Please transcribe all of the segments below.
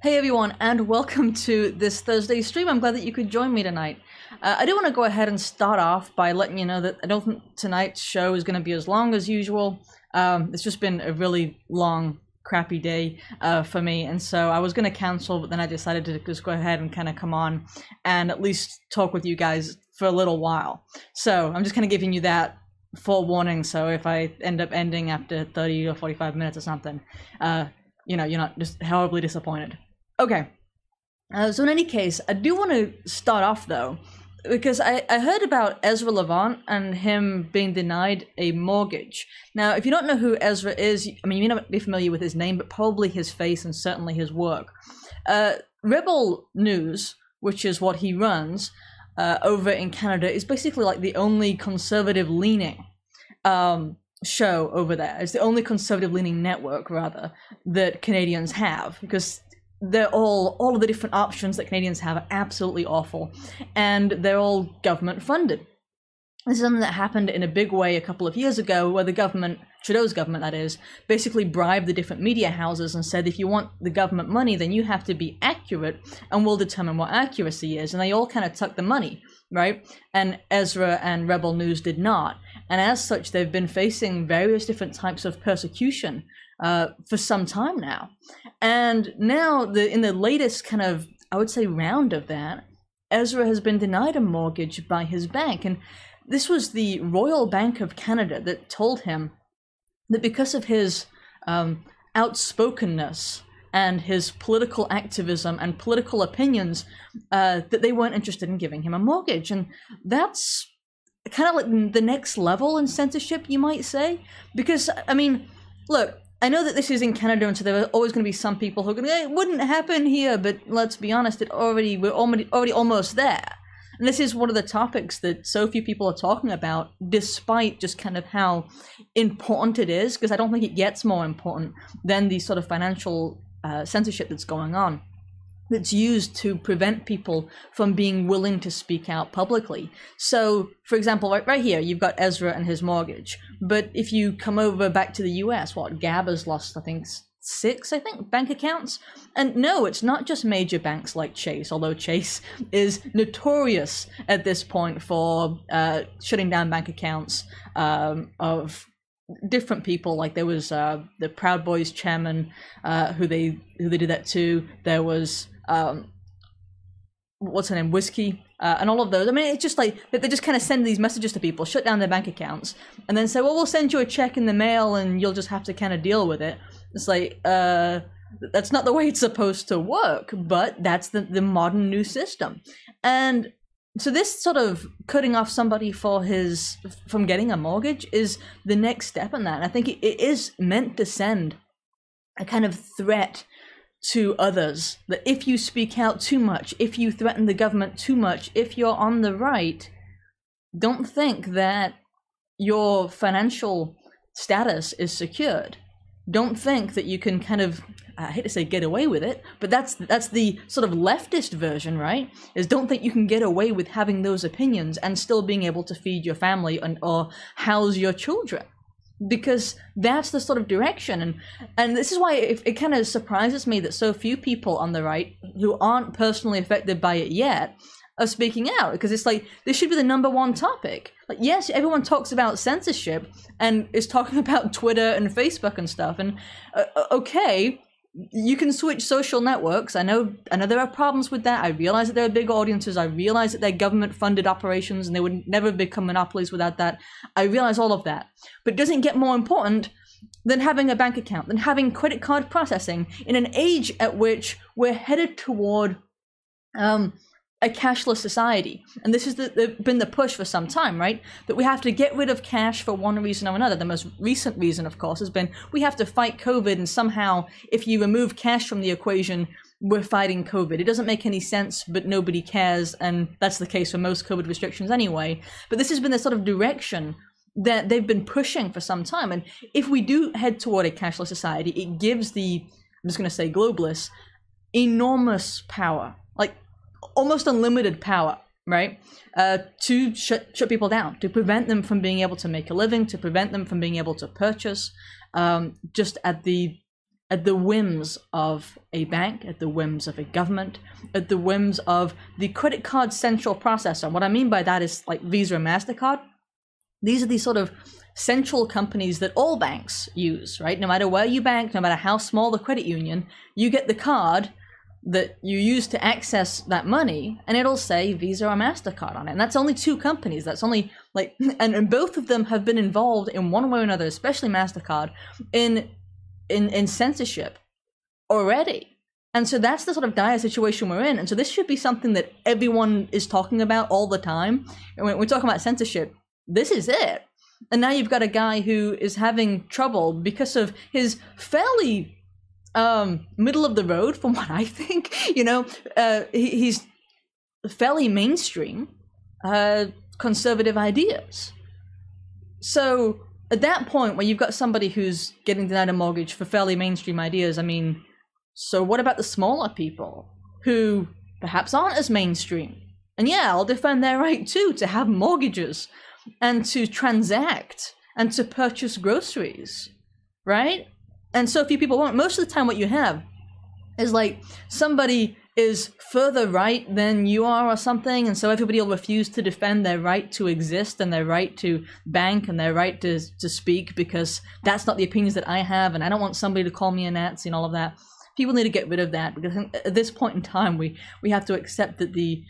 Hey everyone, and welcome to this Thursday stream. I'm glad that you could join me tonight. Uh, I do want to go ahead and start off by letting you know that I don't think tonight's show is going to be as long as usual. Um, it's just been a really long, crappy day uh, for me, and so I was going to cancel, but then I decided to just go ahead and kind of come on and at least talk with you guys for a little while. So I'm just kind of giving you that forewarning. So if I end up ending after 30 or 45 minutes or something, uh, you know, you're not just horribly disappointed. Okay. Uh, so in any case, I do want to start off though, because I, I heard about Ezra Levant and him being denied a mortgage. Now, if you don't know who Ezra is, I mean, you may not be familiar with his name, but probably his face and certainly his work. Uh, Rebel News, which is what he runs uh, over in Canada, is basically like the only conservative leaning um, show over there. It's the only conservative leaning network, rather, that Canadians have because they're all all of the different options that Canadians have are absolutely awful, and they're all government funded. This is something that happened in a big way a couple of years ago, where the government, Trudeau's government that is, basically bribed the different media houses and said, if you want the government money, then you have to be accurate, and we'll determine what accuracy is. And they all kind of took the money, right? And Ezra and Rebel News did not. And as such, they've been facing various different types of persecution uh, for some time now. And now, the in the latest kind of, I would say, round of that, Ezra has been denied a mortgage by his bank. And this was the Royal Bank of Canada that told him that because of his um, outspokenness and his political activism and political opinions, uh, that they weren't interested in giving him a mortgage. And that's kind of like the next level in censorship, you might say. Because, I mean, look, I know that this is in Canada, and so there are always going to be some people who are going to, say, it wouldn't happen here, but let's be honest, it already, we're already, already almost there. And this is one of the topics that so few people are talking about, despite just kind of how important it is, because I don't think it gets more important than the sort of financial uh, censorship that's going on that's used to prevent people from being willing to speak out publicly. So, for example, right, right here, you've got Ezra and his mortgage. But if you come over back to the US, what, Gab has lost, I think, six, I think, bank accounts. And no, it's not just major banks like Chase, although Chase is notorious at this point for uh, shutting down bank accounts um, of different people. Like there was uh, the Proud Boys chairman uh, who they who they did that to. There was um, what's her name, Whiskey, uh, and all of those. I mean, it's just like they just kind of send these messages to people, shut down their bank accounts, and then say, "Well, we'll send you a check in the mail, and you'll just have to kind of deal with it." It's like, uh, that's not the way it's supposed to work, but that's the the modern new system, and so this sort of cutting off somebody for his from getting a mortgage is the next step in that. And I think it, it is meant to send a kind of threat to others that if you speak out too much, if you threaten the government too much, if you're on the right, don't think that your financial status is secured. Don't think that you can kind of I hate to say get away with it, but that's that's the sort of leftist version, right? Is don't think you can get away with having those opinions and still being able to feed your family and or house your children because that's the sort of direction. And and this is why it, it kind of surprises me that so few people on the right who aren't personally affected by it yet are speaking out because it's like this should be the number one topic. Like yes everyone talks about censorship and is talking about twitter and facebook and stuff and uh, okay you can switch social networks. I know, I know there are problems with that. I realize that there are big audiences. I realize that they're government-funded operations, and they would never become monopolies without that. I realize all of that, but it doesn't get more important than having a bank account, than having credit card processing in an age at which we're headed toward um, a cashless society. And this has been the push for some time, right? That we have to get rid of cash for one reason or another. The most recent reason, of course, has been we have to fight COVID, and somehow, if you remove cash from the equation, we're fighting COVID. It doesn't make any sense, but nobody cares, and that's the case for most COVID restrictions anyway. But this has been the sort of direction that they've been pushing for some time. And if we do head toward a cashless society, it gives the, I'm just going to say globalists, enormous power almost unlimited power, right? Uh, to shut, shut people down, to prevent them from being able to make a living, to prevent them from being able to purchase, um, just at the at the whims of a bank, at the whims of a government, at the whims of the credit card central processor. What I mean by that is like Visa and MasterCard. These are these sort of central companies that all banks use, right? No matter where you bank, no matter how small the credit union, you get the card that you use to access that money and it'll say Visa or MasterCard on it. And that's only two companies. That's only like and, and both of them have been involved in one way or another, especially MasterCard, in in, in censorship already. And so that's the sort of dire situation we're in. And so this should be something that everyone is talking about all the time. And when we're talking about censorship, this is it. And now you've got a guy who is having trouble because of his fairly um, middle of the road, from what I think. You know, uh, he, he's fairly mainstream uh, conservative ideas. So at that point where you've got somebody who's getting denied a mortgage for fairly mainstream ideas, I mean, so what about the smaller people who perhaps aren't as mainstream? And yeah, I'll defend their right too to have mortgages and to transact and to purchase groceries, right? And so few people won't. Most of the time, what you have is like somebody is further right than you are or something and so everybody will refuse to defend their right to exist and their right to bank and their right to, to speak because that's not the opinions that i have and i don't want somebody to call me a nazi and all of that people need to get rid of that because at this point in time we we have to accept that the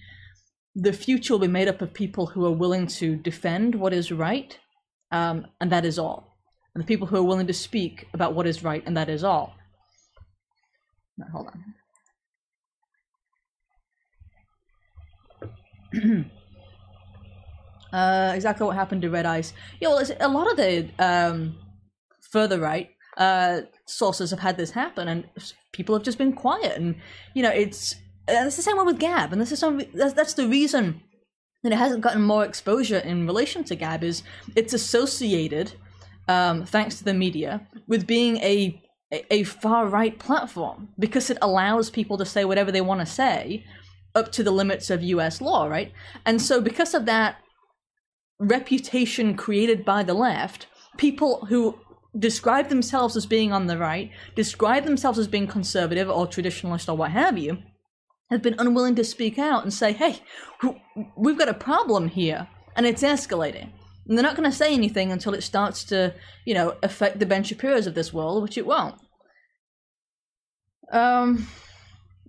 the future will be made up of people who are willing to defend what is right um, and that is all and the people who are willing to speak about what is right and that is all hold on uh, exactly what happened to Red Ice. Yeah, well, a lot of the um, further right uh, sources have had this happen, and people have just been quiet. And you know, it's and it's the same way with Gab, and this is some that's, that's the reason that it hasn't gotten more exposure in relation to Gab is it's associated, um, thanks to the media, with being a a far right platform because it allows people to say whatever they want to say up to the limits of US law, right? And so, because of that reputation created by the left, people who describe themselves as being on the right, describe themselves as being conservative or traditionalist or what have you, have been unwilling to speak out and say, hey, we've got a problem here and it's escalating. And they're not going to say anything until it starts to, you know, affect the Ben Shapiro's of this world, which it won't. Um,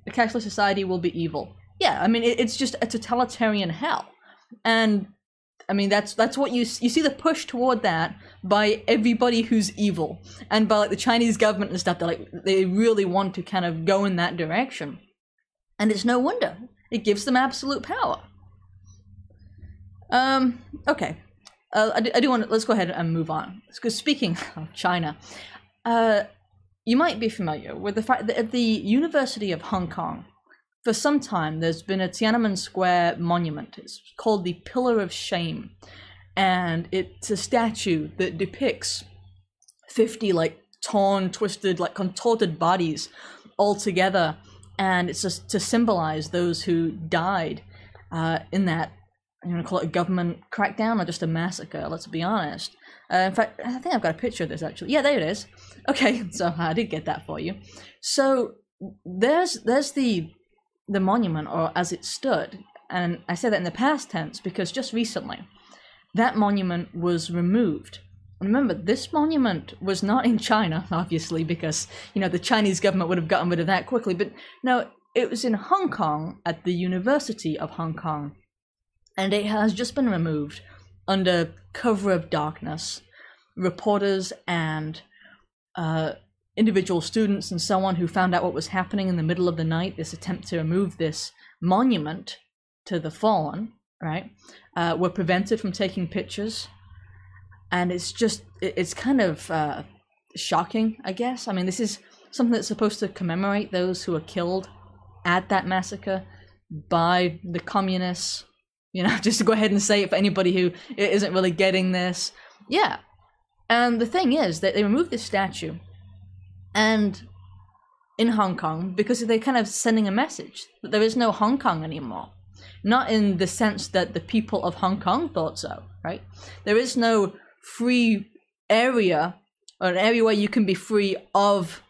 a cashless society will be evil yeah, I mean, it, it's just a totalitarian hell, and I mean that's that's what you you see the push toward that by everybody who's evil, and by like the Chinese government and stuff. They like they really want to kind of go in that direction, and it's no wonder it gives them absolute power. Um. Okay. Uh, I, do, want to, let's go ahead and move on. Because speaking of China, uh, you might be familiar with the fact that at the University of Hong Kong, for some time, there's been a Tiananmen Square monument. It's called the Pillar of Shame. And it's a statue that depicts 50 like torn, twisted, like contorted bodies all together. And it's just to symbolize those who died uh, in that, I'm going to call it a government crackdown or just a massacre, let's be honest. Uh, in fact, I think I've got a picture of this actually. Yeah, there it is. Okay, so I did get that for you. So there's there's the the monument or as it stood. And I say that in the past tense because just recently that monument was removed. Remember, this monument was not in China, obviously, because you know the Chinese government would have gotten rid of that quickly. But no, it was in Hong Kong at the University of Hong Kong, and it has just been removed under cover of darkness. Reporters and uh, individual students and so on who found out what was happening in the middle of the night, this attempt to remove this monument to the fallen, right, uh, were prevented from taking pictures. And it's just, it's kind of uh, shocking, I guess. I mean, this is something that's supposed to commemorate those who were killed at that massacre by the communists. You know, just to go ahead and say it for anybody who isn't really getting this. Yeah. And the thing is that they removed this statue and in Hong Kong because they're kind of sending a message that there is no Hong Kong anymore. Not in the sense that the people of Hong Kong thought so, right? There is no free area or an area where you can be free of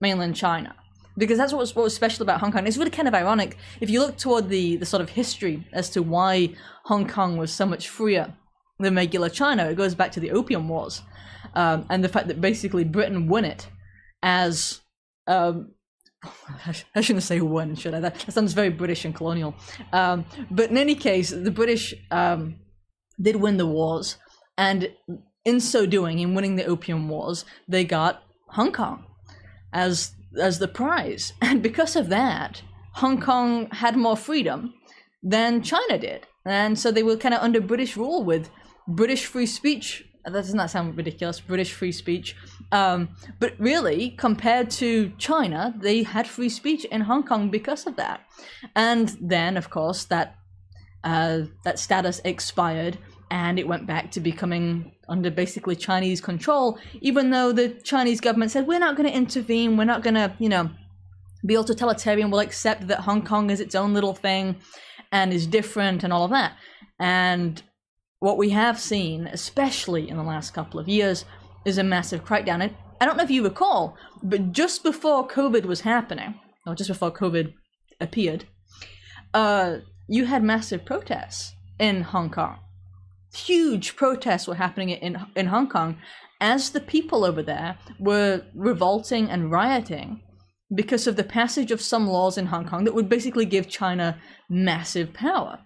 mainland China. Because that's what was, what was special about Hong Kong. It's really kind of ironic if you look toward the, the sort of history as to why Hong Kong was so much freer than regular China. It goes back to the Opium Wars um, and the fact that basically Britain won it as um, I shouldn't say won, should I? That, sounds very British and colonial. Um, but in any case, the British um, did win the wars, and in so doing, in winning the Opium Wars, they got Hong Kong as as the prize, and because of that, Hong Kong had more freedom than China did, and so they were kind of under British rule with British free speech. That does not sound ridiculous. British free speech, um, but really, compared to China, they had free speech in Hong Kong because of that. And then, of course, that uh, that status expired, and it went back to becoming under basically Chinese control, even though the Chinese government said, we're not going to intervene, we're not going to, you know, be all totalitarian, we'll accept that Hong Kong is its own little thing and is different and all of that. And what we have seen, especially in the last couple of years, is a massive crackdown. And I don't know if you recall, but just before COVID was happening, or just before COVID appeared, uh, you had massive protests in Hong Kong huge protests were happening in in Hong Kong as the people over there were revolting and rioting because of the passage of some laws in Hong Kong that would basically give China massive power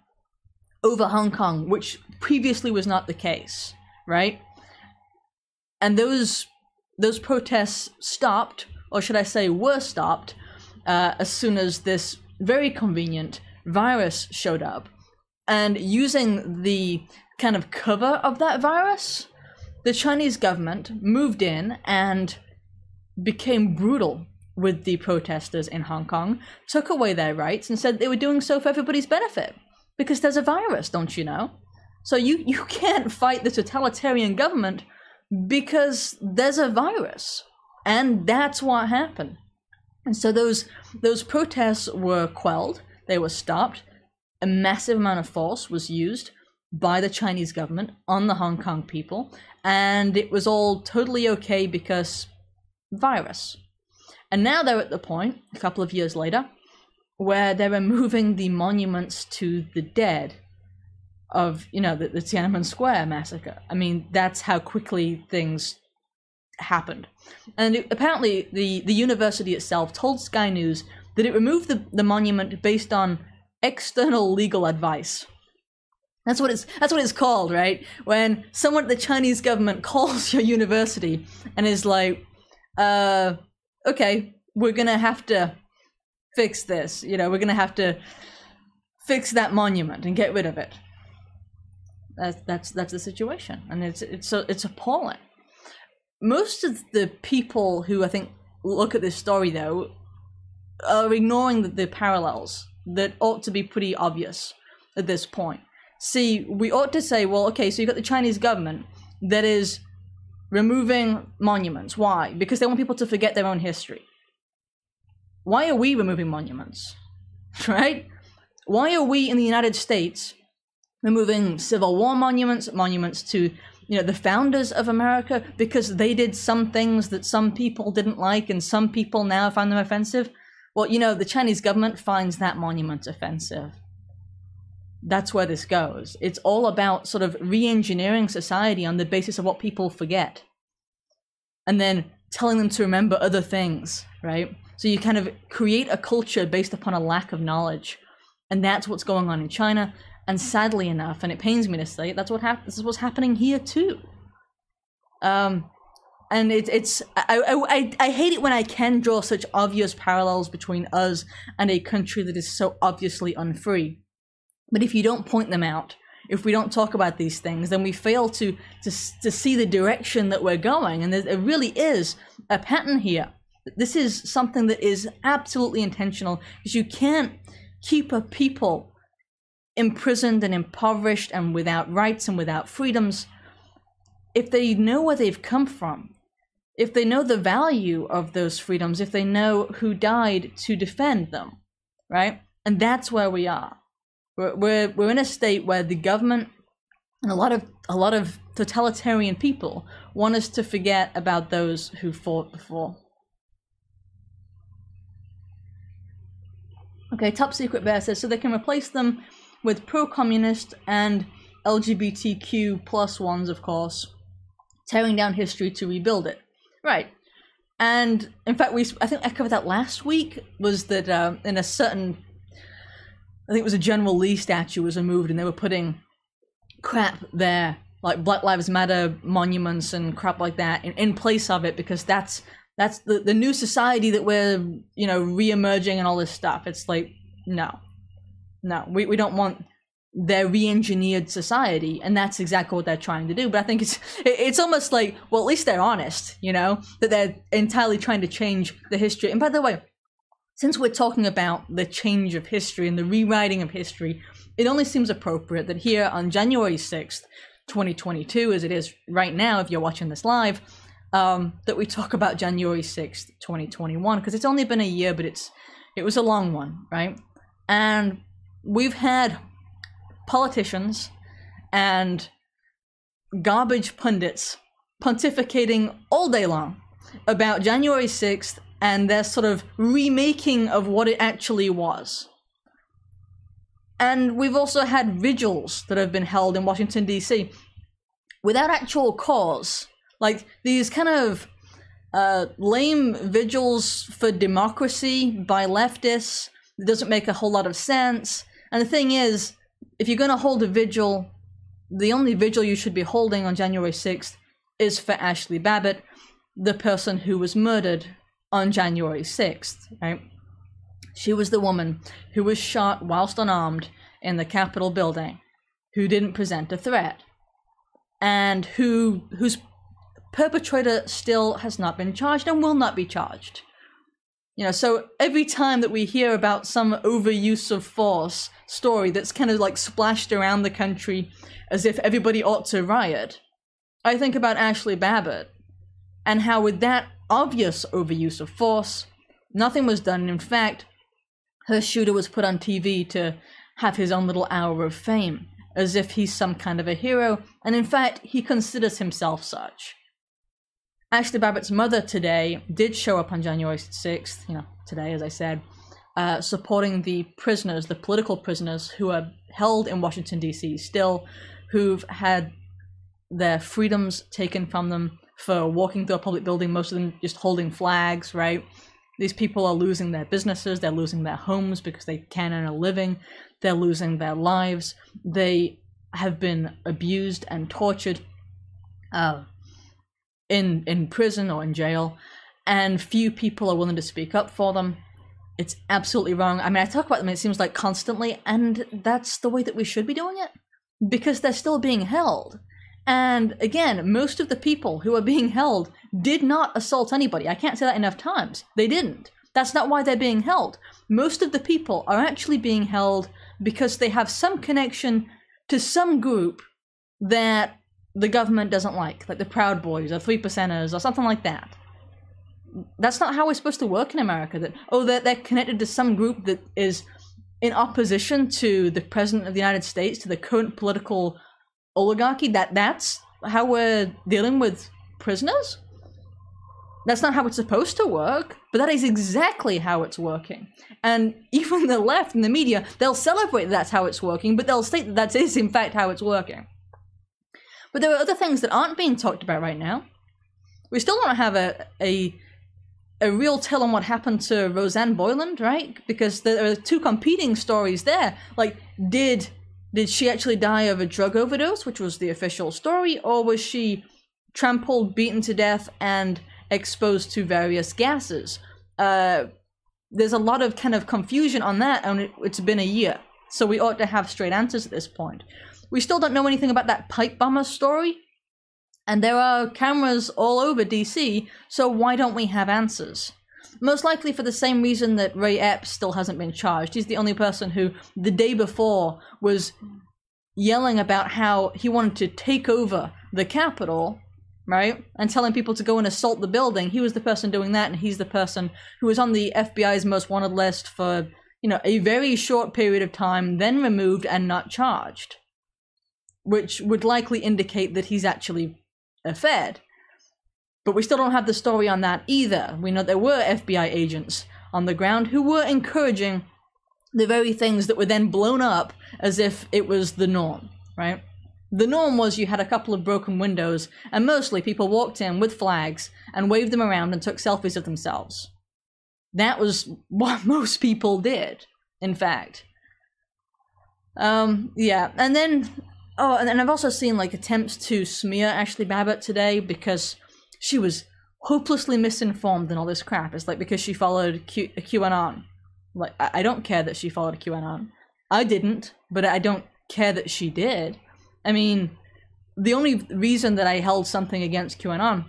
over Hong Kong, which previously was not the case, right? And those those protests stopped, or should I say, were stopped, uh, as soon as this very convenient virus showed up. And using the kind of cover of that virus, the Chinese government moved in and became brutal with the protesters in Hong Kong, took away their rights, and said they were doing so for everybody's benefit. Because there's a virus, don't you know? So you, you can't fight the totalitarian government because there's a virus. And that's what happened. And so those those protests were quelled, they were stopped, a massive amount of force was used by the Chinese government on the Hong Kong people, and it was all totally okay because virus. And now they're at the point, a couple of years later, where they're removing the monuments to the dead of, you know, the, the Tiananmen Square massacre. I mean, that's how quickly things happened. And it, apparently, the, the university itself told Sky News that it removed the, the monument based on external legal advice. That's what it's that's what it's called, right? When someone the Chinese government calls your university and is like, uh, okay, we're gonna have to fix this. You know, we're gonna have to fix that monument and get rid of it. That's that's that's the situation, and it's it's it's appalling. Most of the people who I think look at this story though are ignoring the, the parallels that ought to be pretty obvious at this point see, we ought to say, well, okay, so you've got the Chinese government that is removing monuments. Why? Because they want people to forget their own history. Why are we removing monuments? Right? Why are we in the United States removing Civil War monuments, monuments to you know the founders of America because they did some things that some people didn't like and some people now find them offensive? Well, you know, the Chinese government finds that monument offensive that's where this goes. It's all about sort of re engineering society on the basis of what people forget and then telling them to remember other things, right? So you kind of create a culture based upon a lack of knowledge. And that's what's going on in China. And sadly enough, and it pains me to say, that's what hap- this is what's happening here too. Um, and it, it's I, I I hate it when I can draw such obvious parallels between us and a country that is so obviously unfree. But if you don't point them out, if we don't talk about these things, then we fail to to, to see the direction that we're going. And there really is a pattern here. This is something that is absolutely intentional because you can't keep a people imprisoned and impoverished and without rights and without freedoms if they know where they've come from if they know the value of those freedoms if they know who died to defend them right and that's where we are we're, we're, we're in a state where the government and a lot of a lot of totalitarian people want us to forget about those who fought before. Okay, top secret bear says so they can replace them with pro-communist and LGBTQ plus ones, of course, tearing down history to rebuild it. Right. And in fact, we I think I covered that last week was that uh, in a certain I think it was a General Lee statue was removed, and they were putting crap there, like Black Lives Matter monuments and crap like that, in, in place of it because that's that's the the new society that we're you know reemerging and all this stuff. It's like no, no, we we don't want their re-engineered society and that's exactly what they're trying to do but i think it's it's almost like well at least they're honest you know that they're entirely trying to change the history and by the way since we're talking about the change of history and the rewriting of history it only seems appropriate that here on january 6th 2022 as it is right now if you're watching this live um, that we talk about january 6th 2021 because it's only been a year but it's it was a long one right? And we've had politicians and garbage pundits pontificating all day long about January 6th and their sort of remaking of what it actually was. And we've also had vigils that have been held in Washington, D.C. without actual cause. Like these kind of uh, lame vigils for democracy by leftists. It doesn't make a whole lot of sense. And the thing is, if you're going to hold a vigil, the only vigil you should be holding on January 6th is for Ashli Babbitt, the person who was murdered on January 6th, right? She was the woman who was shot whilst unarmed in the Capitol building, who didn't present a threat, and who whose perpetrator still has not been charged and will not be charged. You know, so every time that we hear about some overuse of force story that's kind of like splashed around the country as if everybody ought to riot, I think about Ashli Babbitt and how, with that obvious overuse of force, nothing was done. In fact, her shooter was put on TV to have his own little hour of fame, as if he's some kind of a hero, and in fact, he considers himself such. Ashli Babbitt's mother today did show up on January 6th, you know, today, as I said, uh, supporting the prisoners, the political prisoners who are held in Washington, D.C. still, who've had their freedoms taken from them for walking through a public building, most of them just holding flags, right? These people are losing their businesses, they're losing their homes because they can't earn a living, they're losing their lives, they have been abused and tortured. Uh, in in prison or in jail, and few people are willing to speak up for them. It's absolutely wrong. I mean, I talk about them. It seems like constantly, and that's the way that we should be doing it because they're still being held. And again, most of the people who are being held did not assault anybody. I can't say that enough times. They didn't. That's not why they're being held. Most of the people are actually being held because they have some connection to some group that the government doesn't like, like the Proud Boys or Three Percenters or something like that. That's not how we're supposed to work in America. That oh, they're they're connected to some group that is in opposition to the president of the United States, to the current political oligarchy. That that's how we're dealing with prisoners. That's not how it's supposed to work, but that is exactly how it's working. And even the left and the media, they'll celebrate that's how it's working, but they'll state that that is in fact how it's working. But there are other things that aren't being talked about right now. We still don't have a a a real tell on what happened to Rosanne Boyland, right? Because there are two competing stories there. Like, did did she actually die of a drug overdose, which was the official story, or was she trampled, beaten to death, and exposed to various gases? Uh, there's a lot of kind of confusion on that, and it, it's been a year, so we ought to have straight answers at this point. We still don't know anything about that pipe bomber story. And there are cameras all over DC, so why don't we have answers? Most likely for the same reason that Ray Epps still hasn't been charged. He's the only person who, the day before, was yelling about how he wanted to take over the Capitol, right? And telling people to go and assault the building. He was the person doing that, and he's the person who was on the FBI's most wanted list for, you know, a very short period of time, then removed and not charged which would likely indicate that he's actually a Fed. But we still don't have the story on that either. We know there were FBI agents on the ground who were encouraging the very things that were then blown up as if it was the norm, right? The norm was you had a couple of broken windows, and mostly people walked in with flags and waved them around and took selfies of themselves. That was what most people did, in fact. Um, yeah, and then, oh, and then I've also seen like attempts to smear Ashli Babbitt today because she was hopelessly misinformed and all this crap. It's like because she followed Q- QAnon. Like, I, I don't care that she followed a QAnon. I didn't, but I don't care that she did. I mean, the only reason that I held something against QAnon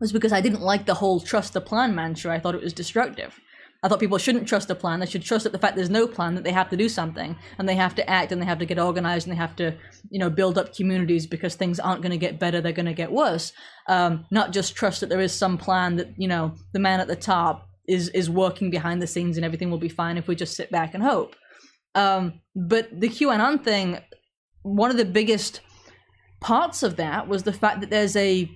was because I didn't like the whole trust the plan mantra. I thought it was destructive. I thought people shouldn't trust a plan. They should trust that the fact there's no plan, that they have to do something, and they have to act, and they have to get organized, and they have to, you know, build up communities because things aren't going to get better; they're going to get worse. Um, not just trust that there is some plan that you know the man at the top is is working behind the scenes, and everything will be fine if we just sit back and hope. Um, but the QAnon thing, one of the biggest parts of that was the fact that there's a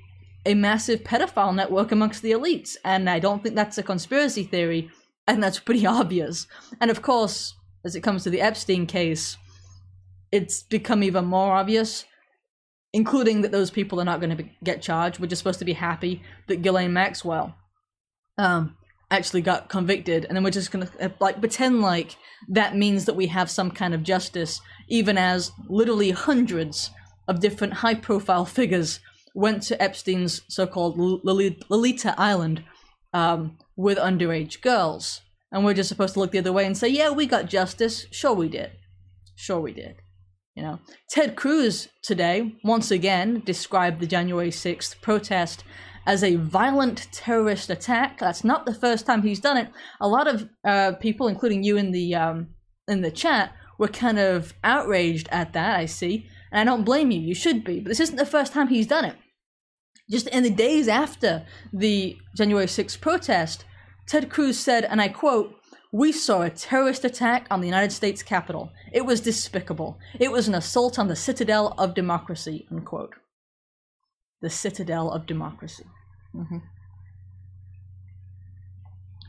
a massive pedophile network amongst the elites, and I don't think that's a conspiracy theory and that's pretty obvious. And of course, as it comes to the Epstein case, it's become even more obvious, including that those people are not going to get charged. We're just supposed to be happy that Ghislaine Maxwell um, actually got convicted, and then we're just going to uh, like pretend like that means that we have some kind of justice, even as literally hundreds of different high-profile figures went to Epstein's so-called Lolita Island um, with underage girls. And we're just supposed to look the other way and say, yeah, we got justice. Sure, we did. Sure, we did. You know, Ted Cruz today, once again, described the January 6th protest as a violent terrorist attack. That's not the first time he's done it. A lot of uh, people, including you in the um, in the chat, were kind of outraged at that. I see, and I don't blame you. You should be, but this isn't the first time he's done it. Just in the days after the January 6th protest, Ted Cruz said, and I quote, we saw a terrorist attack on the United States Capitol. It was despicable. It was an assault on the citadel of democracy, unquote. The citadel of democracy. Mm-hmm.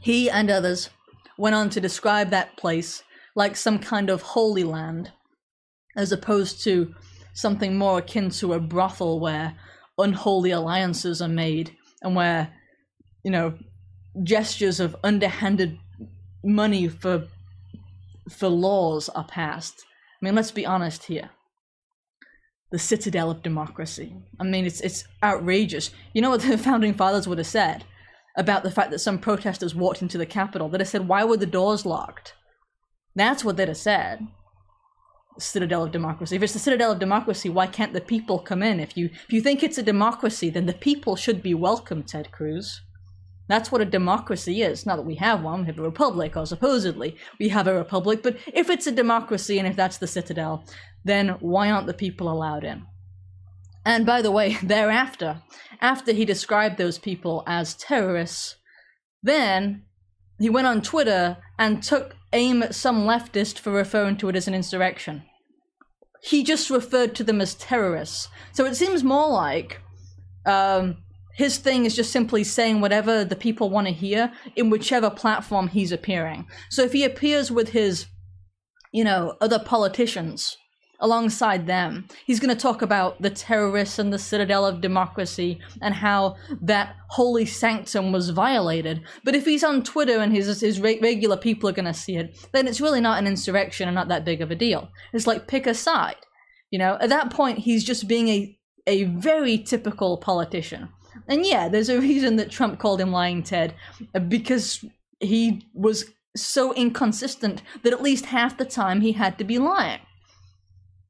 He and others went on to describe that place like some kind of holy land, as opposed to something more akin to a brothel where unholy alliances are made and where, you know, gestures of underhanded money for for laws are passed. I mean, let's be honest here. The citadel of democracy. I mean, it's it's outrageous. You know what the founding fathers would have said about the fact that some protesters walked into the Capitol? They'd have said, "Why were the doors locked?" That's what they'd have said. Citadel of democracy. If it's the citadel of democracy, why can't the people come in? If you if you think it's a democracy, then the people should be welcome, Ted Cruz. That's what a democracy is. Not that we have one, we have a republic, or supposedly we have a republic, but if it's a democracy and if that's the citadel, then why aren't the people allowed in? And by the way, thereafter, after he described those people as terrorists, then he went on Twitter and took aim at some leftist for referring to it as an insurrection. He just referred to them as terrorists. So it seems more like um, his thing is just simply saying whatever the people want to hear in whichever platform he's appearing. So if he appears with his, you know, other politicians alongside them, he's going to talk about the terrorists and the citadel of democracy and how that holy sanctum was violated. But if he's on Twitter and his, his regular people are going to see it, then it's really not an insurrection and not that big of a deal. It's like pick a side. You know, at that point, he's just being a, a very typical politician. And yeah, there's a reason that Trump called him lying Ted, uh, because he was so inconsistent that at least half the time he had to be lying.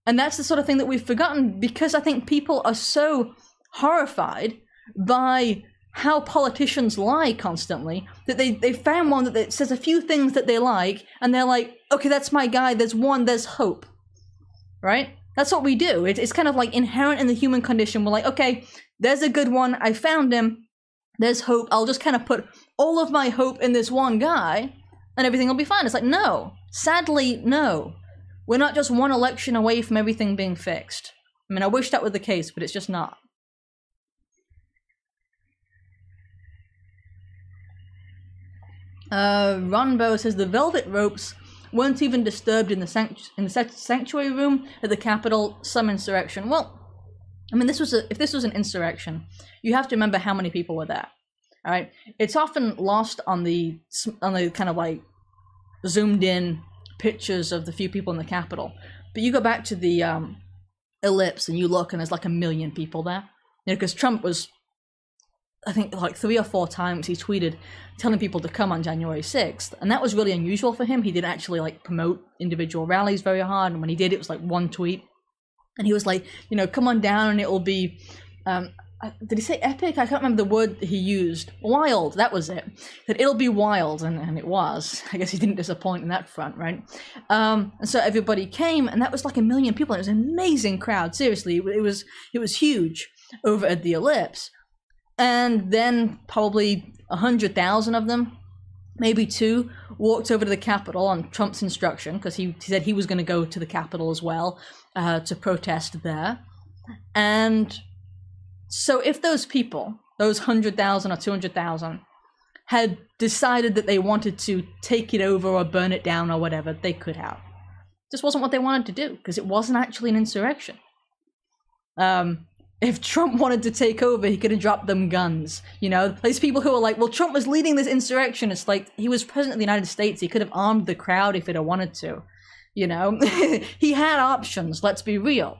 And that's the sort of thing that we've forgotten because I think people are so horrified by how politicians lie constantly that they, they found one that says a few things that they like and they're like, okay, that's my guy, there's one, there's hope. Right? That's what we do. It, it's kind of like inherent in the human condition. We're like, okay, there's a good one. I found him. There's hope. I'll just kind of put all of my hope in this one guy and everything will be fine. It's like, no. Sadly, no. We're not just one election away from everything being fixed. I mean, I wish that were the case, but it's just not. Uh, Ronbo says the velvet ropes weren't even disturbed in the, sanct- in the sanctuary room at the Capitol. Some insurrection. Well, I mean, this was a, if this was an insurrection, you have to remember how many people were there. All right, it's often lost on the on the kind of like zoomed in pictures of the few people in the Capitol. But you go back to the um, ellipse and you look, and there's like a million people there. You know, because Trump was, I think, like three or four times he tweeted telling people to come on January 6th, and that was really unusual for him. He didn't actually like promote individual rallies very hard, and when he did, it was like one tweet, and he was like, you know, come on down, and it will be. Um, did he say epic? I can't remember the word he used. Wild, that was it. That it'll be wild, and, and it was. I guess he didn't disappoint in that front, right? Um, and so everybody came, and that was like a million people. It was an amazing crowd. Seriously, it was it was huge over at the Ellipse, and then probably a hundred thousand of them, maybe two, walked over to the Capitol on Trump's instruction because he, he said he was going to go to the Capitol as well uh, to protest there, and so if those people, those 100,000 or 200,000, had decided that they wanted to take it over or burn it down or whatever, they could have. Just wasn't what they wanted to do because it wasn't actually an insurrection. Um, if Trump wanted to take over, he could have dropped them guns. You know, these people who are like, well, Trump was leading this insurrection. It's like he was president of the United States. He could have armed the crowd if he'd have wanted to. You know, he had options. Let's be real.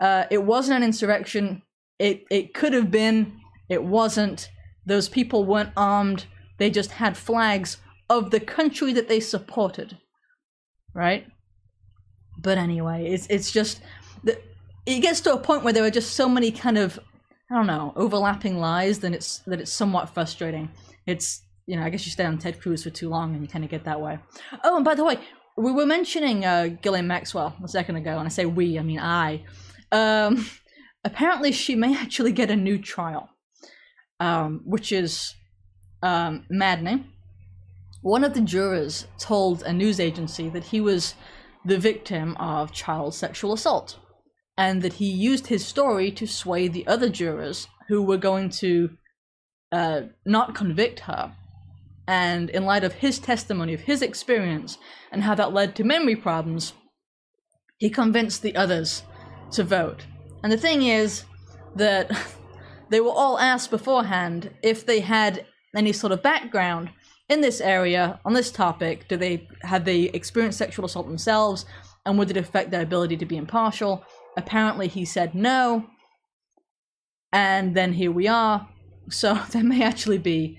Uh, it wasn't an insurrection it it could have been it wasn't. Those people weren't armed. They just had flags of the country that they supported right? But anyway it's it's just that it gets to a point where there are just so many kind of i don't know overlapping lies that it's that it's somewhat frustrating. It's you know i guess you stay on ted cruz for too long and you kind of get that way. Oh and by the way we were mentioning uh, Ghislaine Maxwell a second ago, and I say we, I mean I. Um, apparently she may actually get a new trial, um, which is um, maddening. One of the jurors told a news agency that he was the victim of child sexual assault and that he used his story to sway the other jurors who were going to uh, not convict her. And in light of his testimony, of his experience, and how that led to memory problems, he convinced the others to vote. And the thing is that they were all asked beforehand if they had any sort of background in this area on this topic. Do they have they experienced sexual assault themselves, and would it affect their ability to be impartial? Apparently, he said no. And then here we are. So there may actually be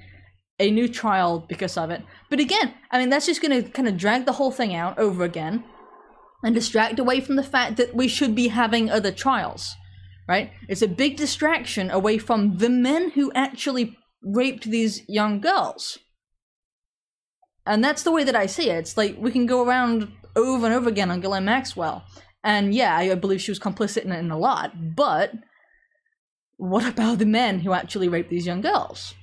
a new trial because of it. But again, I mean, that's just going to kind of drag the whole thing out over again and distract away from the fact that we should be having other trials, right? It's a big distraction away from the men who actually raped these young girls. And that's the way that I see it. It's like we can go around over and over again on Ghislaine Maxwell. And yeah, I believe she was complicit in, in a lot, but what about the men who actually raped these young girls?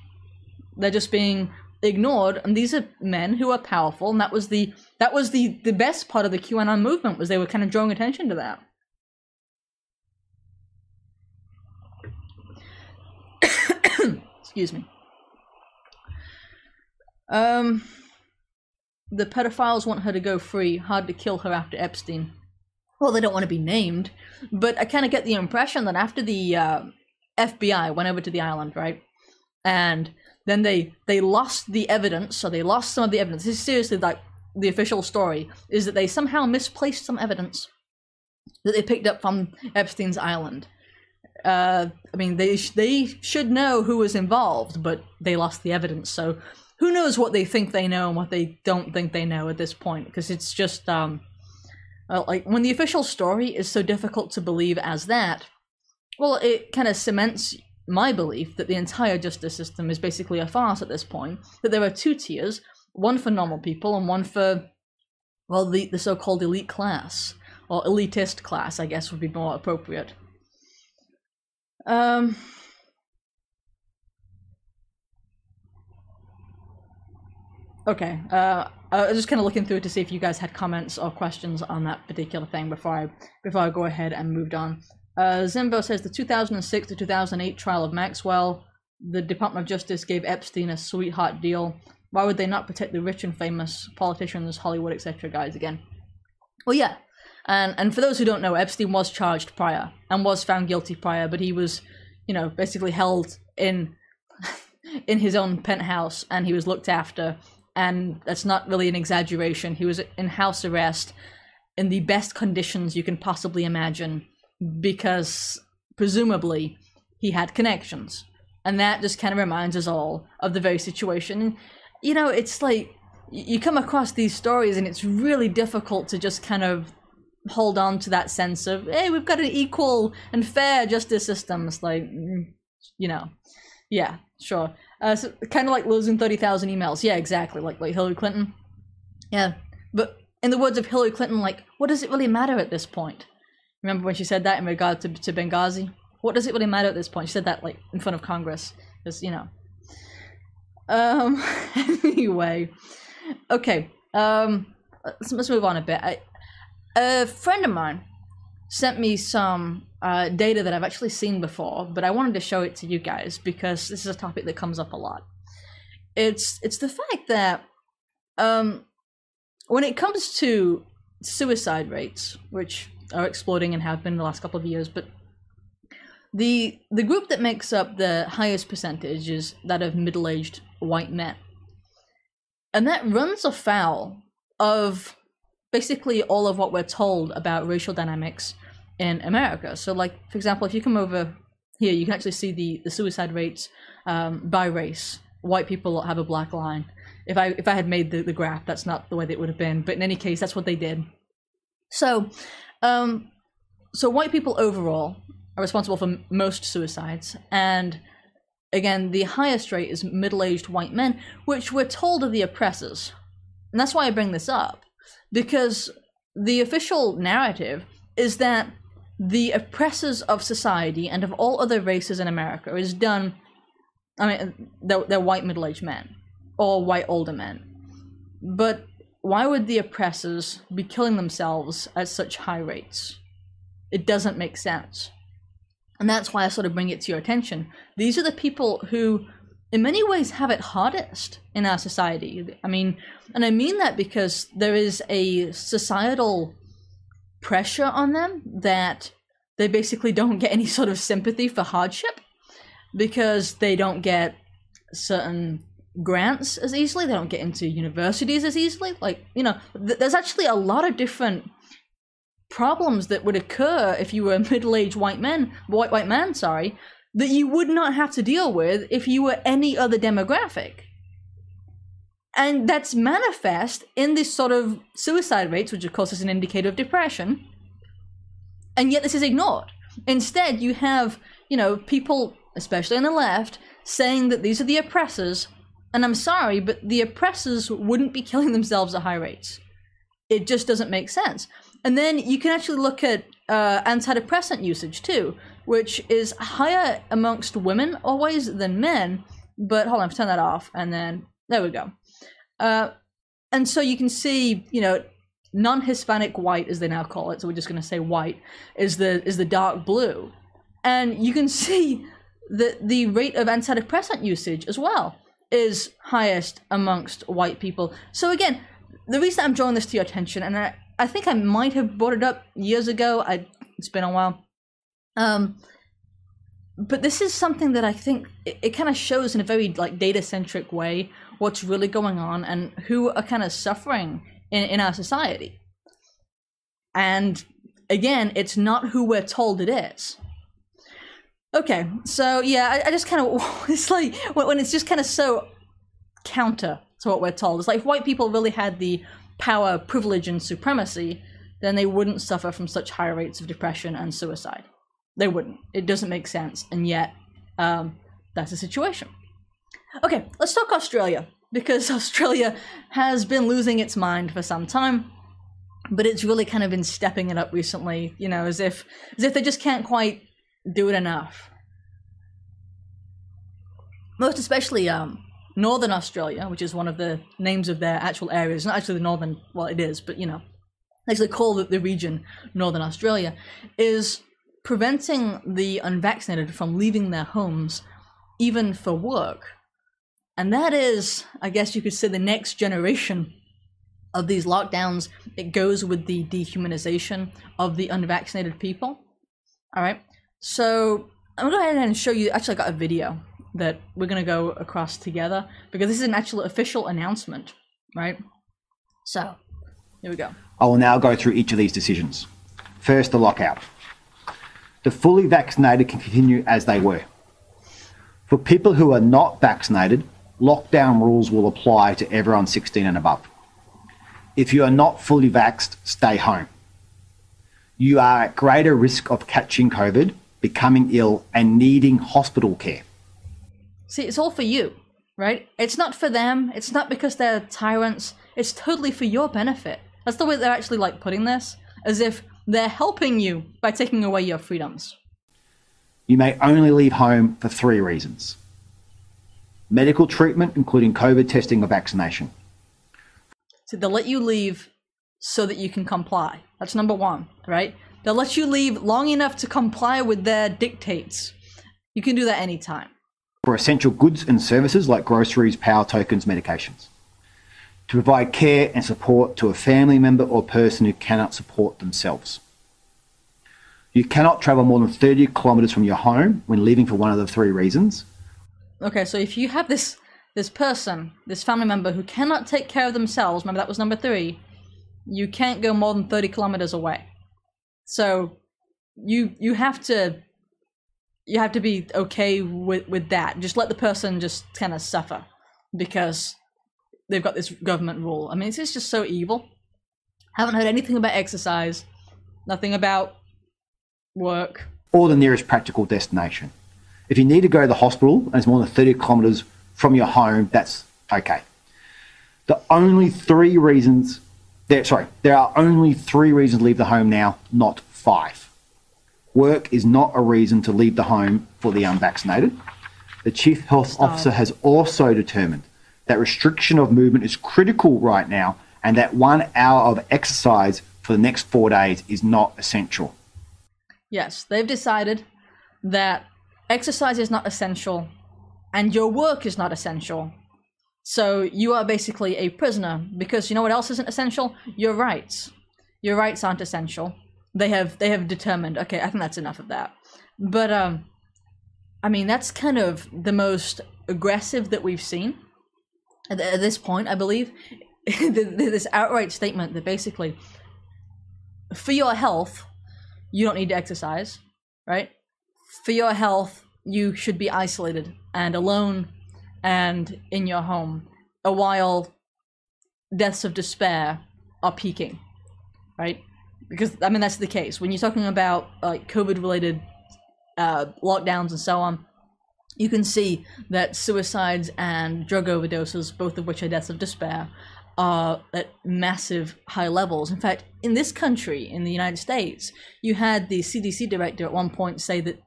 They're just being ignored and these are men who are powerful and that was the that was the the best part of the qanon movement was they were kind of drawing attention to that. Excuse me. Um the pedophiles want her to go free hard to kill her after epstein. Well they don't want to be named but i kind of get the impression that after the uh, fbi went over to the island right? And then they they lost the evidence, so they lost some of the evidence. This is seriously like the official story is that they somehow misplaced some evidence that they picked up from Epstein's island. Uh, I mean, they sh- they should know who was involved, but they lost the evidence. So who knows what they think they know and what they don't think they know at this point? Because it's just um, well, like when the official story is so difficult to believe as that. Well, it kind of cements my belief that the entire justice system is basically a farce at this point, that there are two tiers, one for normal people and one for, well, the, the so called elite class, or elitist class, I guess would be more appropriate. Um. Okay, uh, I was just kind of looking through to see if you guys had comments or questions on that particular thing before I before I go ahead and moved on. Uh, Zimbo says the 2006 to 2008 trial of Maxwell, the Department of Justice gave Epstein a sweetheart deal. Why would they not protect the rich and famous politicians, Hollywood, etc. guys again? Well, yeah. And and for those who don't know, Epstein was charged prior and was found guilty prior, but he was, you know, basically held in in his own penthouse and he was looked after. And that's not really an exaggeration. He was in house arrest in the best conditions you can possibly imagine because presumably he had connections. And that just kind of reminds us all of the very situation. You know, it's like you come across these stories and it's really difficult to just kind of hold on to that sense of, hey, we've got an equal and fair justice system. It's like, mm, you know, yeah, sure. Uh, so kind of like losing 30,000 emails. Yeah, exactly. Like, like Hillary Clinton. Yeah. But in the words of Hillary Clinton, like, what does it really matter at this point? Remember when she said that in regard to, to Benghazi? What does it really matter at this point? She said that, like, in front of Congress. Because, you know. Um, anyway. Okay. Um, let's, let's move on a bit. I, a friend of mine sent me some uh, data that I've actually seen before, but I wanted to show it to you guys because this is a topic that comes up a lot. It's it's the fact that um, when it comes to suicide rates, which are exploding and have been in the last couple of years, but the the group that makes up the highest percentage is that of middle-aged white men. And that runs afoul of basically all of what we're told about racial dynamics in America. So, like for example, if you come over here, you can actually see the the suicide rates um, by race. White people have a black line. If I if I had made the, the graph, that's not the way that it would have been. But in any case, that's what they did. So, um, so white people overall are responsible for most suicides, and again, the highest rate is middle-aged white men, which we're told are the oppressors. And that's why I bring this up, because the official narrative is that the oppressors of society and of all other races in America is done. I mean, they're, they're white middle aged men or white older men. But why would the oppressors be killing themselves at such high rates? It doesn't make sense. And that's why I sort of bring it to your attention. These are the people who, in many ways, have it hardest in our society. I mean, and I mean that because there is a societal pressure on them that they basically don't get any sort of sympathy for hardship because they don't get certain grants as easily they don't get into universities as easily like you know th- there's actually a lot of different problems that would occur if you were a middle-aged white man white white man sorry that you would not have to deal with if you were any other demographic and that's manifest in this sort of suicide rates, which of course is an indicator of depression. And yet this is ignored. Instead, you have, you know, people, especially on the left, saying that these are the oppressors. And I'm sorry, but the oppressors wouldn't be killing themselves at high rates. It just doesn't make sense. And then you can actually look at uh, antidepressant usage too, which is higher amongst women always than men. But hold on, turn that off, and then there we go. Uh, and so you can see, you know, non-Hispanic white, as they now call it. So we're just going to say white is the is the dark blue, and you can see that the rate of antidepressant usage as well is highest amongst white people. So again, the reason I'm drawing this to your attention, and I, I think I might have brought it up years ago. I it's been a while. Um, but this is something that I think it, it kind of shows in a very like data centric way what's really going on and who are kind of suffering in, in our society. And again, it's not who we're told it is. Okay, so yeah, I, I just kind of it's like when it's just kind of so counter to what we're told. It's like if white people really had the power, privilege, and supremacy, then they wouldn't suffer from such high rates of depression and suicide. They wouldn't. It doesn't make sense, and yet um, that's the situation. Okay, let's talk Australia because Australia has been losing its mind for some time, but it's really kind of been stepping it up recently. You know, as if as if they just can't quite do it enough. Most especially, um, Northern Australia, which is one of the names of their actual areas, not actually the northern. Well, it is, but you know, actually call the, the region Northern Australia, is preventing the unvaccinated from leaving their homes, even for work and that is, I guess you could say, the next generation of these lockdowns. It goes with the dehumanization of the unvaccinated people. All right. So I'm gonna go ahead and show you. Actually, I got a video that we're gonna go across together because this is an actual official announcement, right? So here we go. I will now go through each of these decisions. First, the lockout. The fully vaccinated can continue as they were. For people who are not vaccinated, lockdown rules will apply to everyone 16 and above. If you are not fully vaxxed, stay home. You are at greater risk of catching COVID, becoming ill, and needing hospital care. See, it's all for you, right? It's not for them. It's not because they're tyrants. It's totally for your benefit. That's the way they're actually like putting this, as if they're helping you by taking away your freedoms. You may only leave home for three reasons medical treatment, including COVID testing or vaccination. So they'll let you leave so that you can comply. That's number one, right? They'll let you leave long enough to comply with their dictates. You can do that anytime. For essential goods and services like groceries, power tokens, medications. To provide care and support to a family member or person who cannot support themselves. You cannot travel more than 30 kilometres from your home when leaving for one of the three reasons. Okay, so if you have this this person, this family member who cannot take care of themselves, remember that was number three, you can't go more than 30 kilometers away. So you you have to you have to be okay with with that. Just let the person just kind of suffer because they've got this government rule. I mean, it's, it's just so evil. I Haven't heard anything about exercise, nothing about work. Or the nearest practical destination. If you need to go to the hospital and it's more than 30 kilometres from your home, that's okay. The only three reasons there, sorry, there are only three reasons to leave the home now, not five. Work is not a reason to leave the home for the unvaccinated. The Chief Health Stop. Officer has also determined that restriction of movement is critical right now and that one hour of exercise for the next four days is not essential. Yes, they've decided that exercise is not essential and your work is not essential. So you are basically a prisoner because you know what else isn't essential? Your rights. Your rights aren't essential. They have they have determined. Okay, I think that's enough of that. But um I mean that's kind of the most aggressive that we've seen at, this point, I believe. this outright statement that basically for your health, you don't need to exercise, right? For your health, you should be isolated and alone and in your home uh, while deaths of despair are peaking, right? Because I mean that's the case when you're talking about like COVID-related uh, lockdowns and so on. You can see that suicides and drug overdoses, both of which are deaths of despair, are at massive high levels. In fact, in this country, in the United States, you had the CDC director at one point say that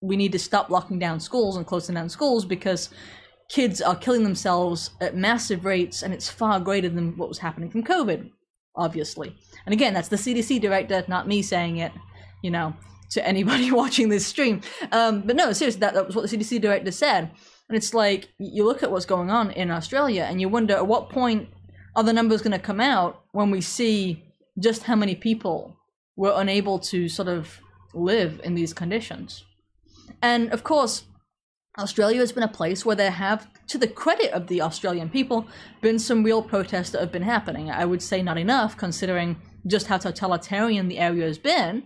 we need to stop locking down schools and closing down schools because kids are killing themselves at massive rates and it's far greater than what was happening from COVID, obviously. And again, that's the CDC director, not me saying it, you know, to anybody watching this stream. Um, but no, seriously, that, that was what the CDC director said. And it's like, you look at what's going on in Australia and you wonder at what point are the numbers going to come out when we see just how many people were unable to sort of live in these conditions. And of course, Australia has been a place where there have, to the credit of the Australian people, been some real protests that have been happening. I would say not enough, considering just how totalitarian the area has been.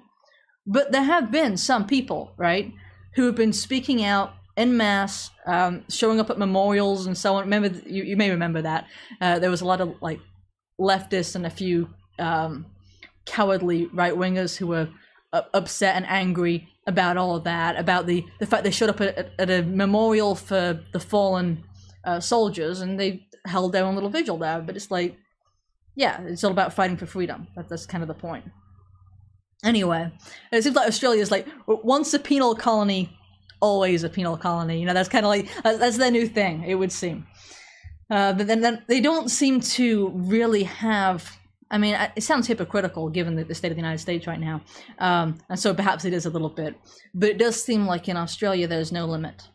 But there have been some people, right, who have been speaking out en masse, um, showing up at memorials and so on. Remember, you, you may remember that. Uh, there was a lot of like leftists and a few um, cowardly right wingers who were uh, upset and angry about all of that, about the, the fact they showed up at, at a memorial for the fallen uh, soldiers and they held their own little vigil there. But it's like, yeah, it's all about fighting for freedom. That, that's kind of the point. Anyway, it seems like Australia is like once a penal colony, always a penal colony. You know, that's kind of like that's their new thing. It would seem. Uh, but then, then they don't seem to really have I mean, it sounds hypocritical given the, the state of the United States right now, um, and so perhaps it is a little bit. But it does seem like in Australia there's no limit.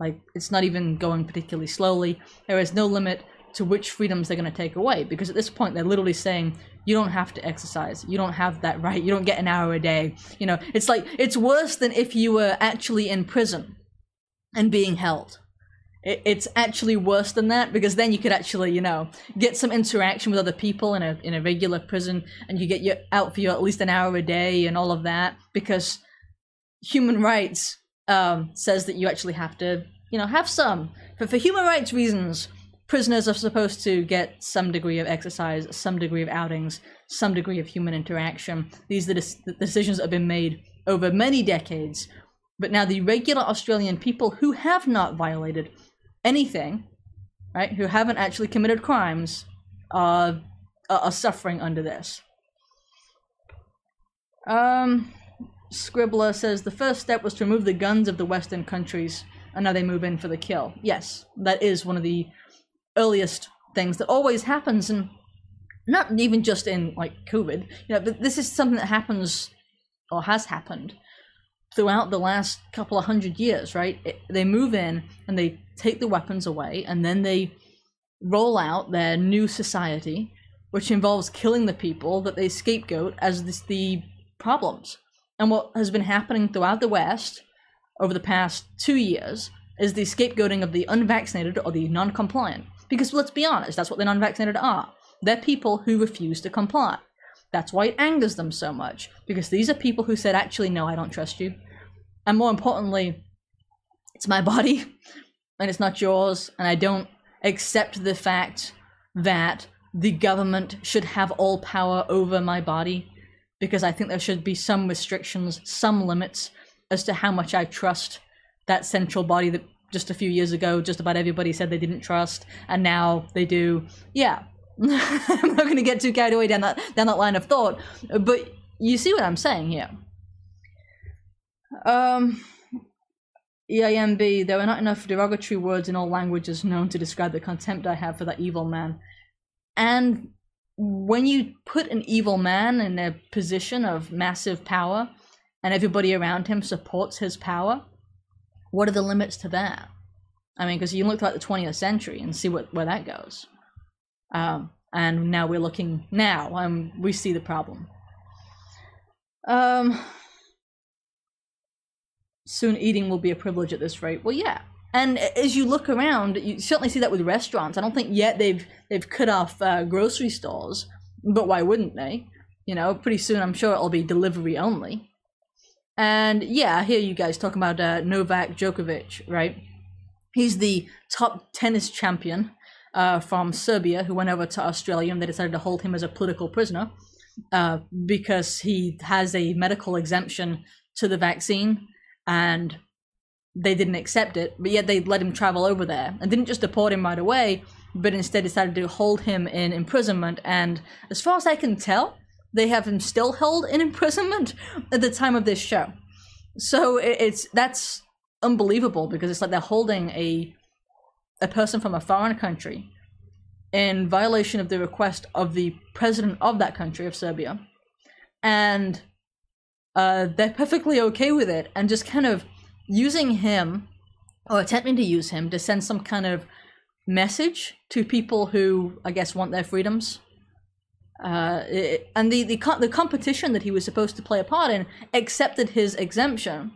Like it's not even going particularly slowly. There is no limit to which freedoms they're going to take away because at this point they're literally saying you don't have to exercise you don't have that right you don't get an hour a day you know it's like it's worse than if you were actually in prison and being held it's actually worse than that because then you could actually you know get some interaction with other people in a in a regular prison and you get you out for your at least an hour a day and all of that because human rights um, says that you actually have to you know have some for, for human rights reasons prisoners are supposed to get some degree of exercise, some degree of outings, some degree of human interaction. These are the decisions that have been made over many decades. But now the regular Australian people who have not violated anything, right, who haven't actually committed crimes, are suffering under this. Um, Scribbler says the first step was to remove the guns of the Western countries, and now they move in for the kill. Yes, that is one of the earliest things that always happens and not even just in like covid you know but this is something that happens or has happened throughout the last couple of hundred years right it, they move in and they take the weapons away and then they roll out their new society which involves killing the people that they scapegoat as this, the problems and what has been happening throughout the west over the past two years is the scapegoating of the unvaccinated or the non-compliant because let's be honest, that's what the non-vaccinated are. They're people who refuse to comply. That's why it angers them so much, because these are people who said, actually, no, I don't trust you. And more importantly, it's my body, and it's not yours, and I don't accept the fact that the government should have all power over my body, because I think there should be some restrictions, some limits as to how much I trust that central body that just a few years ago, just about everybody said they didn't trust, and now they do. Yeah, I'm not going to get too carried away down that down that line of thought, but you see what I'm saying here. Um, EIMB, there are not enough derogatory words in all languages known to describe the contempt I have for that evil man. And when you put an evil man in a position of massive power, and everybody around him supports his power, what are the limits to that? I mean, because you look like the 20th century and see what where that goes. Um, and now we're looking now, um, we see the problem. Um, soon eating will be a privilege at this rate. Well, yeah. And as you look around, you certainly see that with restaurants. I don't think yet they've they've cut off uh, grocery stores, but why wouldn't they? You know, pretty soon I'm sure it'll be delivery only. And yeah, I hear you guys talking about uh, Novak Djokovic, right? He's the top tennis champion uh, from Serbia who went over to Australia and they decided to hold him as a political prisoner uh, because he has a medical exemption to the vaccine and they didn't accept it, but yet they let him travel over there and didn't just deport him right away, but instead decided to hold him in imprisonment. And as far as I can tell, they have him still held in imprisonment at the time of this show. So it's that's unbelievable because it's like they're holding a a person from a foreign country in violation of the request of the president of that country of Serbia, and uh, they're perfectly okay with it and just kind of using him or attempting to use him to send some kind of message to people who I guess want their freedoms. Uh, it, and the, the the competition that he was supposed to play a part in accepted his exemption,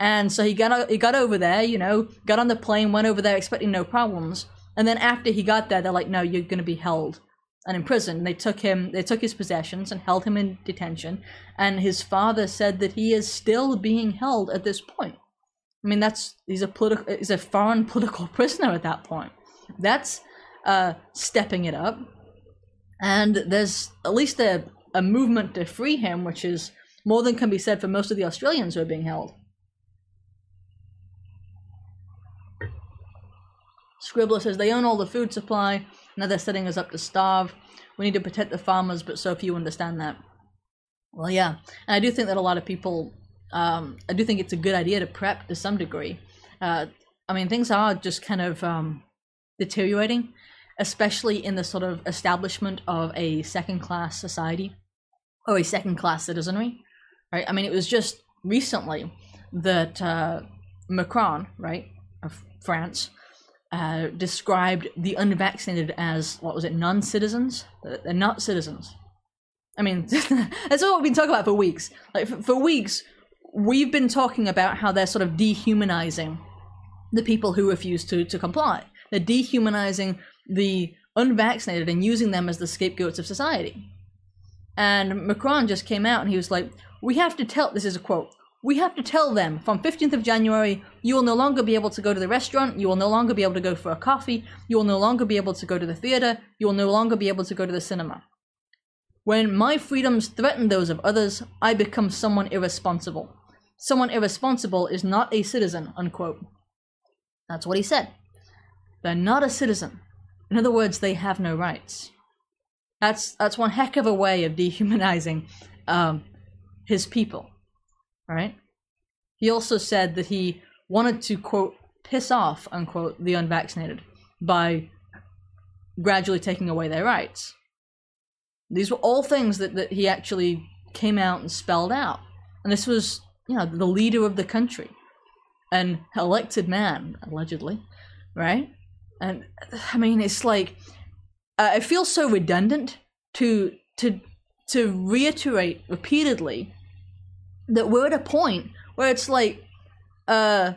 and so he got he got over there, you know, got on the plane, went over there expecting no problems, and then after he got there, they're like, no, you're going to be held and imprisoned. They took him, they took his possessions and held him in detention, and his father said that he is still being held at this point. I mean, that's he's a political, he's a foreign political prisoner at that point. That's uh, stepping it up and there's at least a, a movement to free him, which is more than can be said for most of the Australians who are being held. Scribbler says they own all the food supply, now they're setting us up to starve. We need to protect the farmers, but so few understand that. Well, yeah, and I do think that a lot of people, um, I do think it's a good idea to prep to some degree. Uh, I mean, things are just kind of um, deteriorating, especially in the sort of establishment of a second class society or a second class citizenry, right? I mean, it was just recently that uh, Macron, right, of France uh, described the unvaccinated as what was it, non-citizens? They're not citizens. I mean, that's what we've been talking about for weeks. Like for, for weeks, we've been talking about how they're sort of dehumanizing the people who refuse to to comply. They're dehumanizing the unvaccinated and using them as the scapegoats of society. And Macron just came out and he was like, "We have to tell." This is a quote. We have to tell them from 15th of January, you will no longer be able to go to the restaurant, you will no longer be able to go for a coffee, you will no longer be able to go to the theater, you will no longer be able to go to the cinema. When my freedoms threaten those of others, I become someone irresponsible. Someone irresponsible is not a citizen, unquote. That's what he said. They're not a citizen. In other words, they have no rights. That's that's one heck of a way of dehumanizing um, his people, right? He also said that he wanted to quote piss off unquote the unvaccinated by gradually taking away their rights. These were all things that, that he actually came out and spelled out. And this was, you know, the leader of the country, an elected man, allegedly, right? And I mean, it's like uh, it feels so redundant to to to reiterate repeatedly that we're at a point where it's like uh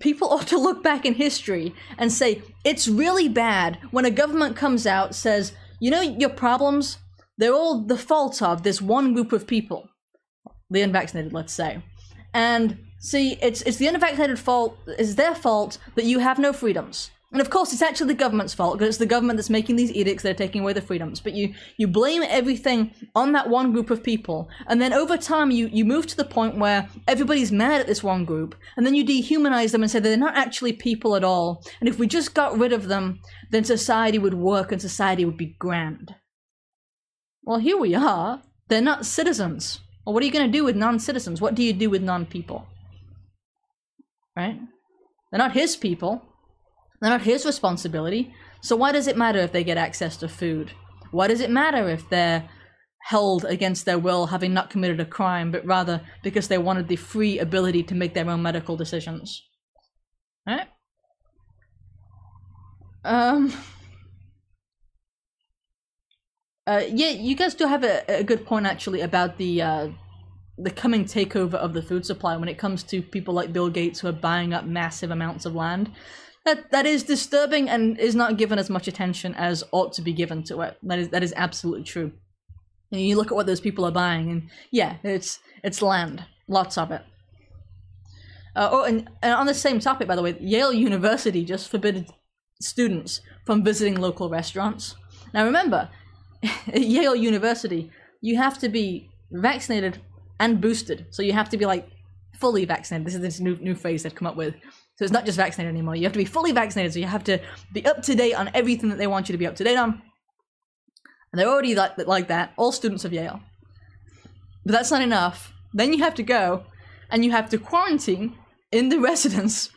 people ought to look back in history and say it's really bad when a government comes out says you know your problems? They're all the fault of this one group of people. The unvaccinated let's say. And see it's it's the unvaccinated fault it's their fault that you have no freedoms and of course it's actually the government's fault because it's the government that's making these edicts that are taking away the freedoms. But you you blame everything on that one group of people. And then over time you you move to the point where everybody's mad at this one group and then you dehumanize them and say they're not actually people at all. And if we just got rid of them then society would work and society would be grand. Well here we are. They're not citizens. Well what are you going to do with non-citizens? What do you do with non-people? Right? They're not his people they're not his responsibility. So why does it matter if they get access to food? Why does it matter if they're held against their will, having not committed a crime, but rather because they wanted the free ability to make their own medical decisions? Right? Um. Uh, yeah, you guys do have a, a good point actually about the uh, the coming takeover of the food supply when it comes to people like Bill Gates who are buying up massive amounts of land that that is disturbing and is not given as much attention as ought to be given to it. That is that is absolutely true. And you look at what those people are buying, and yeah, it's it's land, lots of it. Uh, oh, and, and on the same topic, by the way, Yale University just forbid students from visiting local restaurants. Now remember, at Yale University, you have to be vaccinated and boosted, so you have to be like fully vaccinated. This is this new new phrase they've come up with. So it's not just vaccinated anymore. You have to be fully vaccinated. So you have to be up to date on everything that they want you to be up to date on. And they're already like, like that, all students of Yale. But that's not enough. Then you have to go and you have to quarantine in the residence,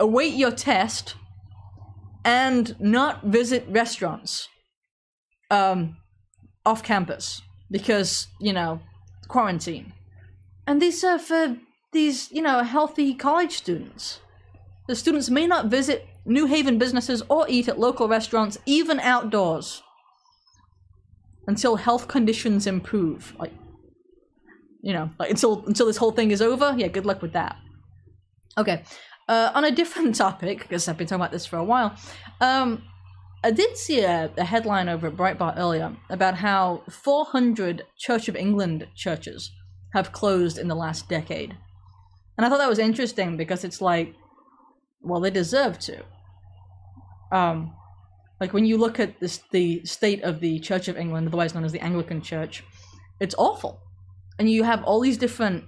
await your test, and not visit restaurants um, off campus because, you know, quarantine. And these are for these, you know, healthy college students. The students may not visit New Haven businesses or eat at local restaurants, even outdoors, until health conditions improve. Like, you know, like until until this whole thing is over. Yeah, good luck with that. Okay, uh, on a different topic, because I've been talking about this for a while. Um, I did see a, a headline over at Breitbart earlier about how 400 Church of England churches have closed in the last decade. And I thought that was interesting because it's like, well, they deserve to. Um, like when you look at this, the state of the Church of England, otherwise known as the Anglican Church, it's awful. And you have all these different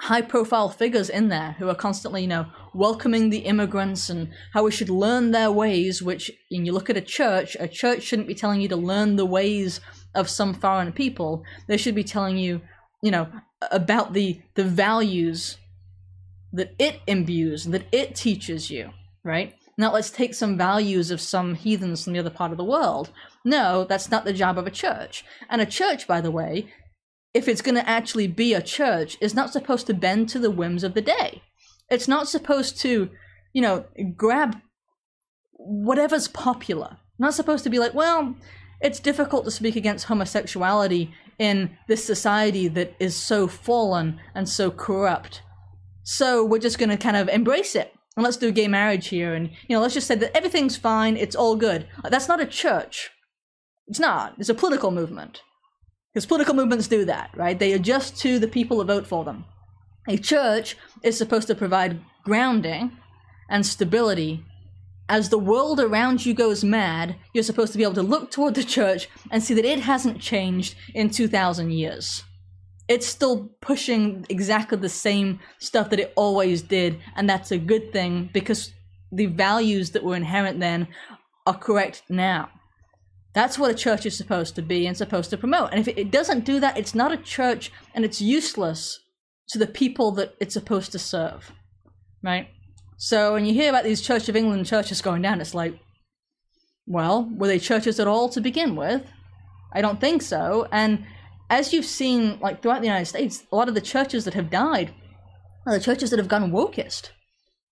high profile figures in there who are constantly, you know, welcoming the immigrants and how we should learn their ways, which when you look at a church, a church shouldn't be telling you to learn the ways of some foreign people. They should be telling you, you know, about the the values that it imbues that it teaches you right? Now let's take some values of some heathens from the other part of the world. No that's not the job of a church. And a church by the way if it's going to actually be a church is not supposed to bend to the whims of the day. It's not supposed to, you know, grab whatever's popular. Not supposed to be like, well, it's difficult to speak against homosexuality in this society that is so fallen and so corrupt. So we're just going to kind of embrace it. And let's do gay marriage here. And, you know, let's just say that everything's fine. It's all good. That's not a church. It's not. It's a political movement. Because political movements do that, right? They adjust to the people who vote for them. A church is supposed to provide grounding and stability. As the world around you goes mad, you're supposed to be able to look toward the church and see that it hasn't changed in 2,000 years. It's still pushing exactly the same stuff that it always did, and that's a good thing because the values that were inherent then are correct now. That's what a church is supposed to be and supposed to promote. And if it doesn't do that, it's not a church and it's useless to the people that it's supposed to serve. Right? So when you hear about these Church of England churches going down, it's like, well, were they churches at all to begin with? I don't think so. And as you've seen, like throughout the United States, a lot of the churches that have died are the churches that have gone wokest.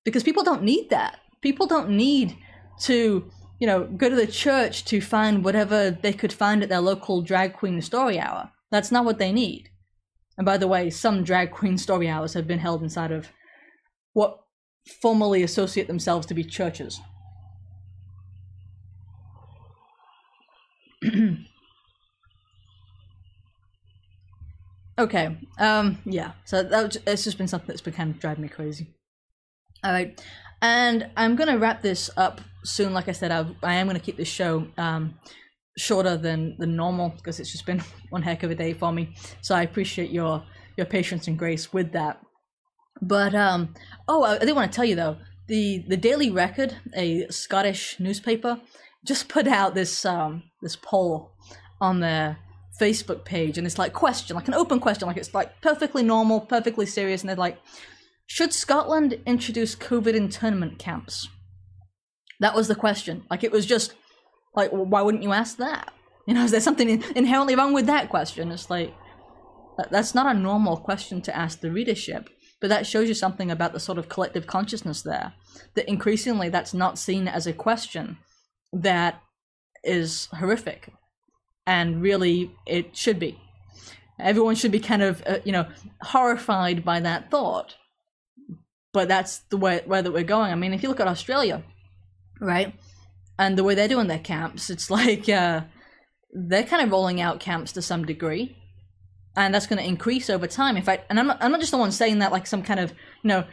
Because people don't need that. People don't need to you know, go to the church to find whatever they could find at their local drag queen story hour. That's not what they need. And by the way, some drag queen story hours have been held inside of what formally associate themselves to be churches. okay, um, yeah, so that, it's just been something that's been kind of driving me crazy. All right, and I'm going to wrap this up soon. Like I said, I, I am going to keep this show um, shorter than, than normal because it's just been one heck of a day for me. So I appreciate your your patience and grace with that. But um, oh, I, did want to tell you though the the Daily Record, a Scottish newspaper, just put out this um, this poll on their Facebook page, and it's like question, like an open question, like it's like perfectly normal, perfectly serious, and they're like, should Scotland introduce COVID internment camps? That was the question. Like, it was just like, why wouldn't you ask that? You know, is there something inherently wrong with that question? It's like, that's not a normal question to ask the readership, but that shows you something about the sort of collective consciousness there. That increasingly that's not seen as a question that is horrific, and really it should be. Everyone should be kind of, uh, you know, horrified by that thought but that's the way that we're going. I mean, if you look at Australia, right, and the way they're doing their camps, it's like uh, they're kind of rolling out camps to some degree, and that's going to increase over time. In fact, and I'm not, I'm not just the one saying that like some kind of you know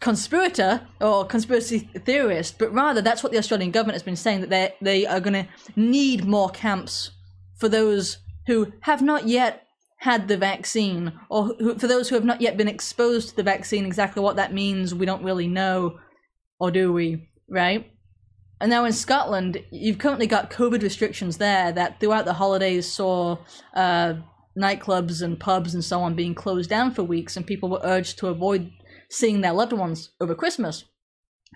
conspirator or conspiracy theorist, but rather that's what the Australian government has been saying that they they are going to need more camps for those who have not yet had the vaccine, or who, for those who have not yet been exposed to the vaccine, exactly what that means, we don't really know, or do we? Right? And now in Scotland, you've currently got COVID restrictions there that throughout the holidays saw uh, nightclubs and pubs and so on being closed down for weeks, and people were urged to avoid seeing their loved ones over Christmas.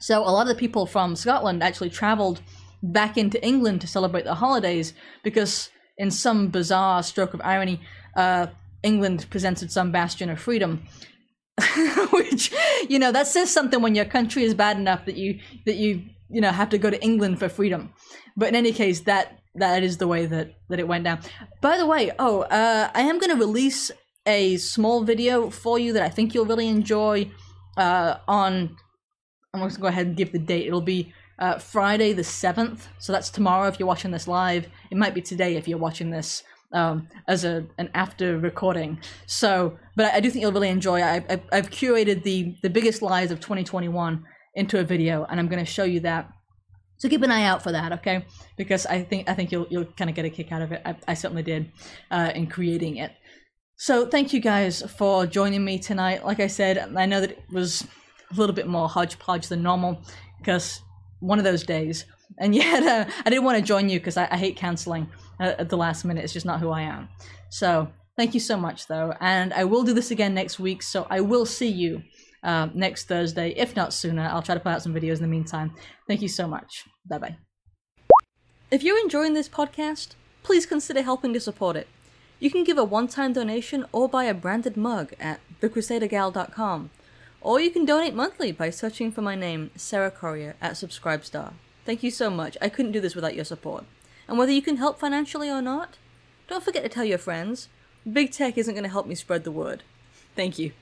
So a lot of the people from Scotland actually travelled back into England to celebrate the holidays because, in some bizarre stroke of irony, uh, England presented some bastion of freedom. Which, you know, that says something when your country is bad enough that you that you you know have to go to England for freedom. But in any case, that that is the way that that it went down. By the way, oh, uh, I am going to release a small video for you that I think you'll really enjoy. Uh, on, I'm going to go ahead and give the date. It'll be uh, Friday the seventh, so that's tomorrow if you're watching this live. It might be today if you're watching this um, as a an after recording. So, but I, do think you'll really enjoy. I, I, I've curated the the biggest lies of 2021 into a video, and I'm going to show you that. So keep an eye out for that, okay? Because I think I think you'll you'll kind of get a kick out of it. I, I certainly did uh, in creating it. So thank you guys for joining me tonight. Like I said, I know that it was a little bit more hodgepodge than normal because one of those days. And yet, uh, I didn't want to join you because I, I hate canceling at the last minute. It's just not who I am. So thank you so much, though. And I will do this again next week. So I will see you uh, next Thursday, if not sooner. I'll try to put out some videos in the meantime. Thank you so much. Bye bye. If you're enjoying this podcast, please consider helping to support it. You can give a one time donation or buy a branded mug at thecrusadergal.com Or you can donate monthly by searching for my name, Sarah Corriher, at Subscribestar. Thank you so much. I couldn't do this without your support. And whether you can help financially or not, don't forget to tell your friends. Big tech isn't going to help me spread the word. Thank you.